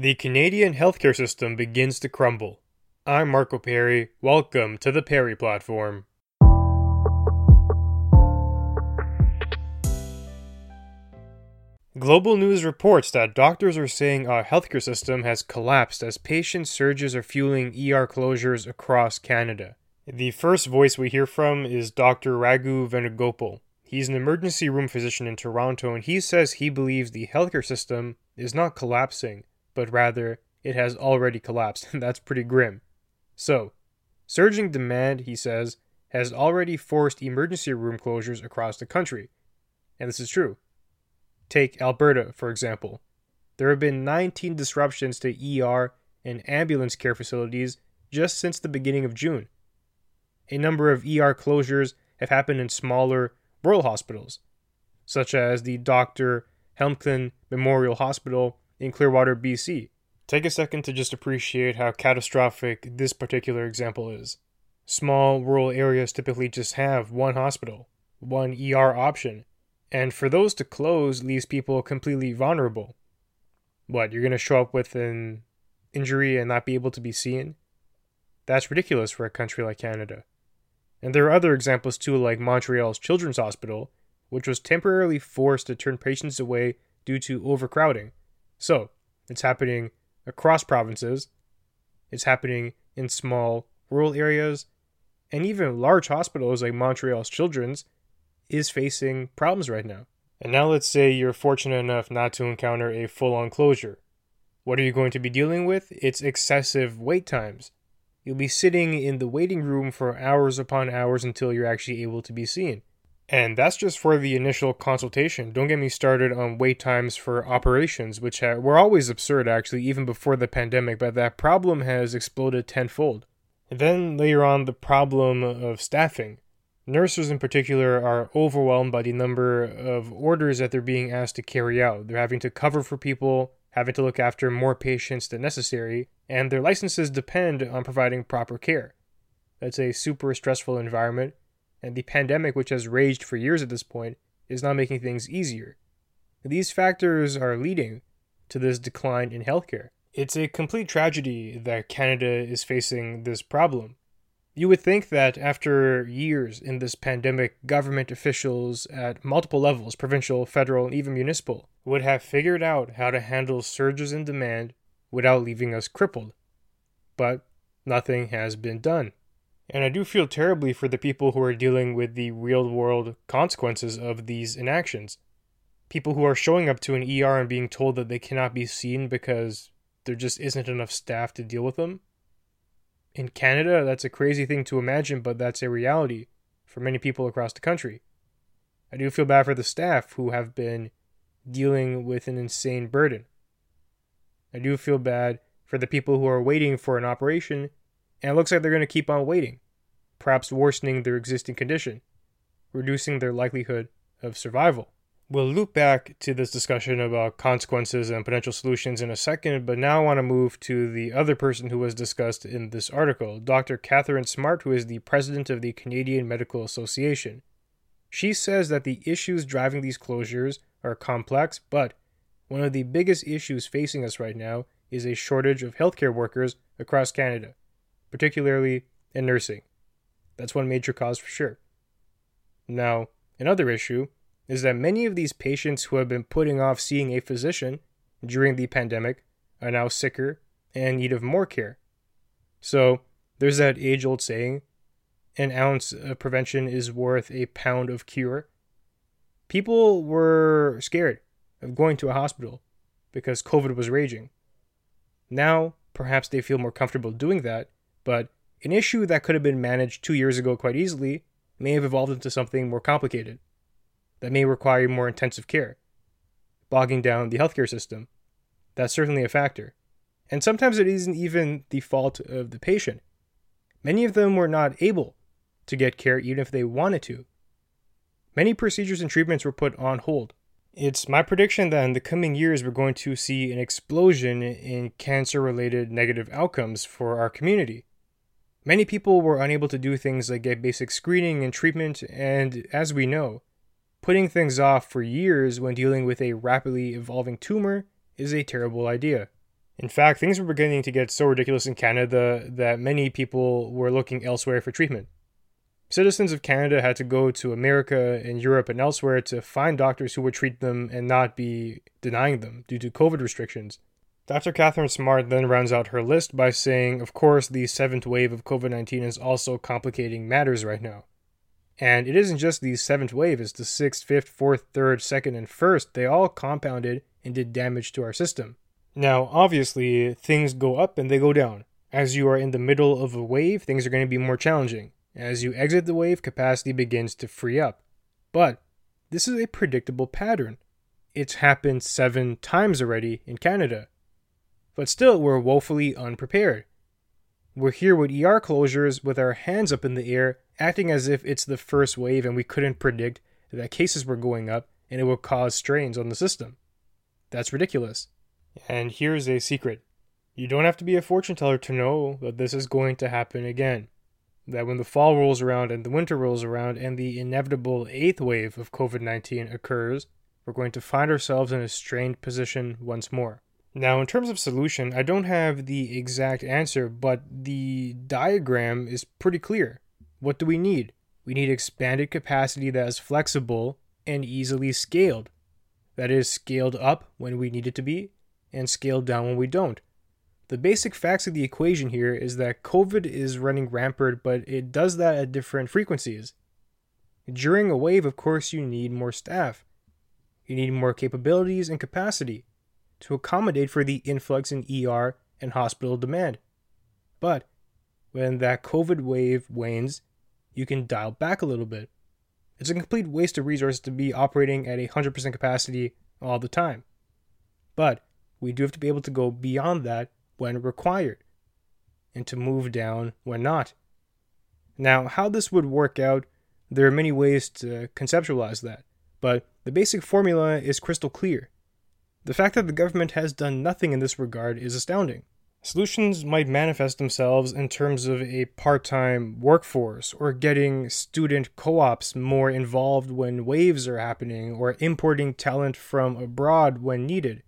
The Canadian healthcare system begins to crumble. I'm Marco Perry. Welcome to the Perry Platform. Global News reports that doctors are saying our healthcare system has collapsed as patient surges are fueling ER closures across Canada. The first voice we hear from is Dr. Raghu Venugopal. He's an emergency room physician in Toronto, and he says he believes the healthcare system is not collapsing, but rather it has already collapsed. and That's pretty grim. So, surging demand, he says, has already forced emergency room closures across the country. And this is true. Take Alberta, for example. There have been 19 disruptions to ER and ambulance care facilities just since the beginning of June. A number of ER closures have happened in smaller rural hospitals, such as the Dr. Helmcken Memorial Hospital in Clearwater, BC. Take a second to just appreciate how catastrophic this particular example is. Small rural areas typically just have one hospital, one ER option, and for those to close leaves people completely vulnerable. What, you're going to show up with an injury and not be able to be seen? That's ridiculous for a country like Canada. And there are other examples too, like Montreal's Children's Hospital, which was temporarily forced to turn patients away due to overcrowding. So, it's happening across provinces, it's happening in small rural areas, and even large hospitals like Montreal's Children's is facing problems right now. And now let's say you're fortunate enough not to encounter a full on closure. What are you going to be dealing with? It's excessive wait times. You'll be sitting in the waiting room for hours upon hours until you're actually able to be seen. And that's just for the initial consultation. Don't get me started on wait times for operations, which were always absurd actually, even before the pandemic, but that problem has exploded tenfold. And then later on the problem of staffing. Nurses, in particular, are overwhelmed by the number of orders that they're being asked to carry out. They're having to cover for people, having to look after more patients than necessary, and their licenses depend on providing proper care. That's a super stressful environment and the pandemic, which has raged for years at this point, is not making things easier. These factors are leading to this decline in healthcare. It's a complete tragedy that Canada is facing this problem. You would think that after years in this pandemic, government officials at multiple levels provincial, federal, and even municipal would have figured out how to handle surges in demand without leaving us crippled. But nothing has been done. And I do feel terribly for the people who are dealing with the real world consequences of these inactions. People who are showing up to an ER and being told that they cannot be seen because there just isn't enough staff to deal with them. In Canada, that's a crazy thing to imagine, but that's a reality for many people across the country. I do feel bad for the staff who have been dealing with an insane burden. I do feel bad for the people who are waiting for an operation and it looks like they're going to keep on waiting, perhaps worsening their existing condition, reducing their likelihood of survival. We'll loop back to this discussion about consequences and potential solutions in a second, but now I want to move to the other person who was discussed in this article, Dr. Katharine Smart, who is the president of the Canadian Medical Association. She says that the issues driving these closures are complex, but one of the biggest issues facing us right now is a shortage of healthcare workers across Canada particularly in nursing. That's one major cause for sure. Now, another issue is that many of these patients who have been putting off seeing a physician during the pandemic are now sicker and need of more care. So, there's that age old saying an ounce of prevention is worth a pound of cure. People were scared of going to a hospital because COVID was raging. Now, perhaps they feel more comfortable doing that but an issue that could have been managed two years ago quite easily may have evolved into something more complicated that may require more intensive care, bogging down the healthcare system. That's certainly a factor. And sometimes it isn't even the fault of the patient. Many of them were not able to get care even if they wanted to. Many procedures and treatments were put on hold. It's my prediction that in the coming years we're going to see an explosion in cancer related negative outcomes for our community. Many people were unable to do things like get basic screening and treatment, and as we know, putting things off for years when dealing with a rapidly evolving tumor is a terrible idea. In fact, things were beginning to get so ridiculous in Canada that many people were looking elsewhere for treatment. Citizens of Canada had to go to America and Europe and elsewhere to find doctors who would treat them and not be denying them due to COVID restrictions. Dr. Katharine Smart then rounds out her list by saying, of course, the seventh wave of COVID 19 is also complicating matters right now. And it isn't just the seventh wave, it's the sixth, fifth, fourth, third, second, and first. They all compounded and did damage to our system. Now, obviously, things go up and they go down. As you are in the middle of a wave, things are going to be more challenging. As you exit the wave, capacity begins to free up. But this is a predictable pattern. It's happened seven times already in Canada. But still, we're woefully unprepared. We're here with ER closures with our hands up in the air, acting as if it's the first wave and we couldn't predict that cases were going up and it would cause strains on the system. That's ridiculous. And here's a secret you don't have to be a fortune teller to know that this is going to happen again. That when the fall rolls around and the winter rolls around and the inevitable eighth wave of COVID 19 occurs, we're going to find ourselves in a strained position once more. Now, in terms of solution, I don't have the exact answer, but the diagram is pretty clear. What do we need? We need expanded capacity that is flexible and easily scaled. That is, scaled up when we need it to be, and scaled down when we don't. The basic facts of the equation here is that COVID is running rampant, but it does that at different frequencies. During a wave, of course, you need more staff. You need more capabilities and capacity to accommodate for the influx in ER and hospital demand. But when that COVID wave wanes, you can dial back a little bit. It's a complete waste of resources to be operating at 100% capacity all the time. But we do have to be able to go beyond that when required and to move down when not. Now, how this would work out, there are many ways to conceptualize that, but the basic formula is crystal clear. The fact that the government has done nothing in this regard is astounding. Solutions might manifest themselves in terms of a part time workforce, or getting student co ops more involved when waves are happening, or importing talent from abroad when needed.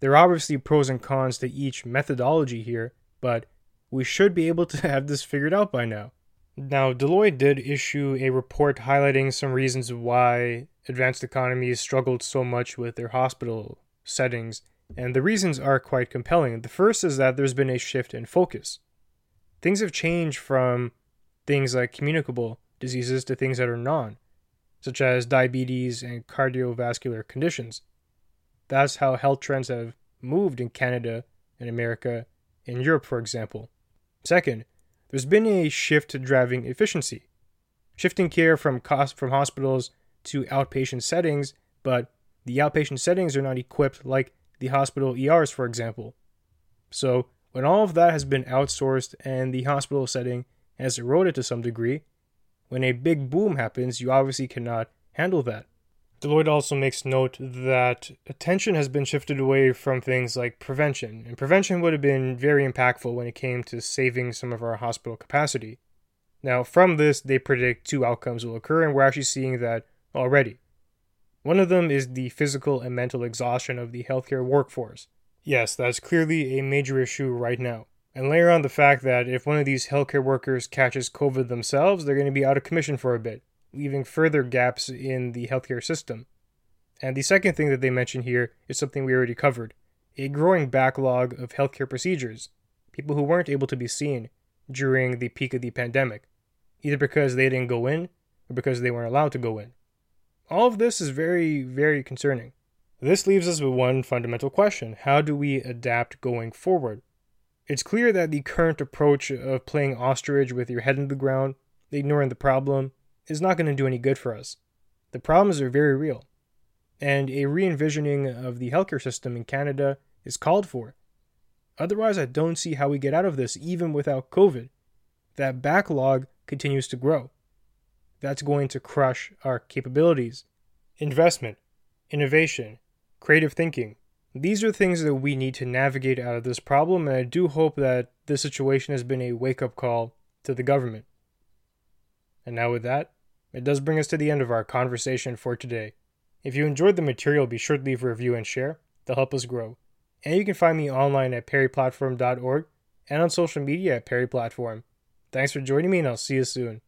There are obviously pros and cons to each methodology here, but we should be able to have this figured out by now. Now, Deloitte did issue a report highlighting some reasons why advanced economies struggled so much with their hospital settings, and the reasons are quite compelling. The first is that there's been a shift in focus. Things have changed from things like communicable diseases to things that are non, such as diabetes and cardiovascular conditions. That's how health trends have moved in Canada and America and Europe, for example. Second, there's been a shift to driving efficiency, shifting care from cost from hospitals to outpatient settings, but the outpatient settings are not equipped like the hospital ERs, for example. So, when all of that has been outsourced and the hospital setting has eroded to some degree, when a big boom happens, you obviously cannot handle that. Deloitte also makes note that attention has been shifted away from things like prevention, and prevention would have been very impactful when it came to saving some of our hospital capacity. Now, from this, they predict two outcomes will occur, and we're actually seeing that already. One of them is the physical and mental exhaustion of the healthcare workforce. Yes, that's clearly a major issue right now. And layer on the fact that if one of these healthcare workers catches COVID themselves, they're going to be out of commission for a bit leaving further gaps in the healthcare system. And the second thing that they mention here is something we already covered a growing backlog of healthcare procedures, people who weren't able to be seen during the peak of the pandemic, either because they didn't go in or because they weren't allowed to go in. All of this is very, very concerning. This leaves us with one fundamental question How do we adapt going forward? It's clear that the current approach of playing ostrich with your head in the ground, ignoring the problem, is not going to do any good for us. The problems are very real, and a re envisioning of the healthcare system in Canada is called for. Otherwise, I don't see how we get out of this even without COVID. That backlog continues to grow. That's going to crush our capabilities. Investment, innovation, creative thinking. These are things that we need to navigate out of this problem, and I do hope that this situation has been a wake up call to the government. And now, with that, it does bring us to the end of our conversation for today. If you enjoyed the material, be sure to leave a review and share. They'll help us grow. And you can find me online at perryplatform.org and on social media at perryplatform. Thanks for joining me, and I'll see you soon.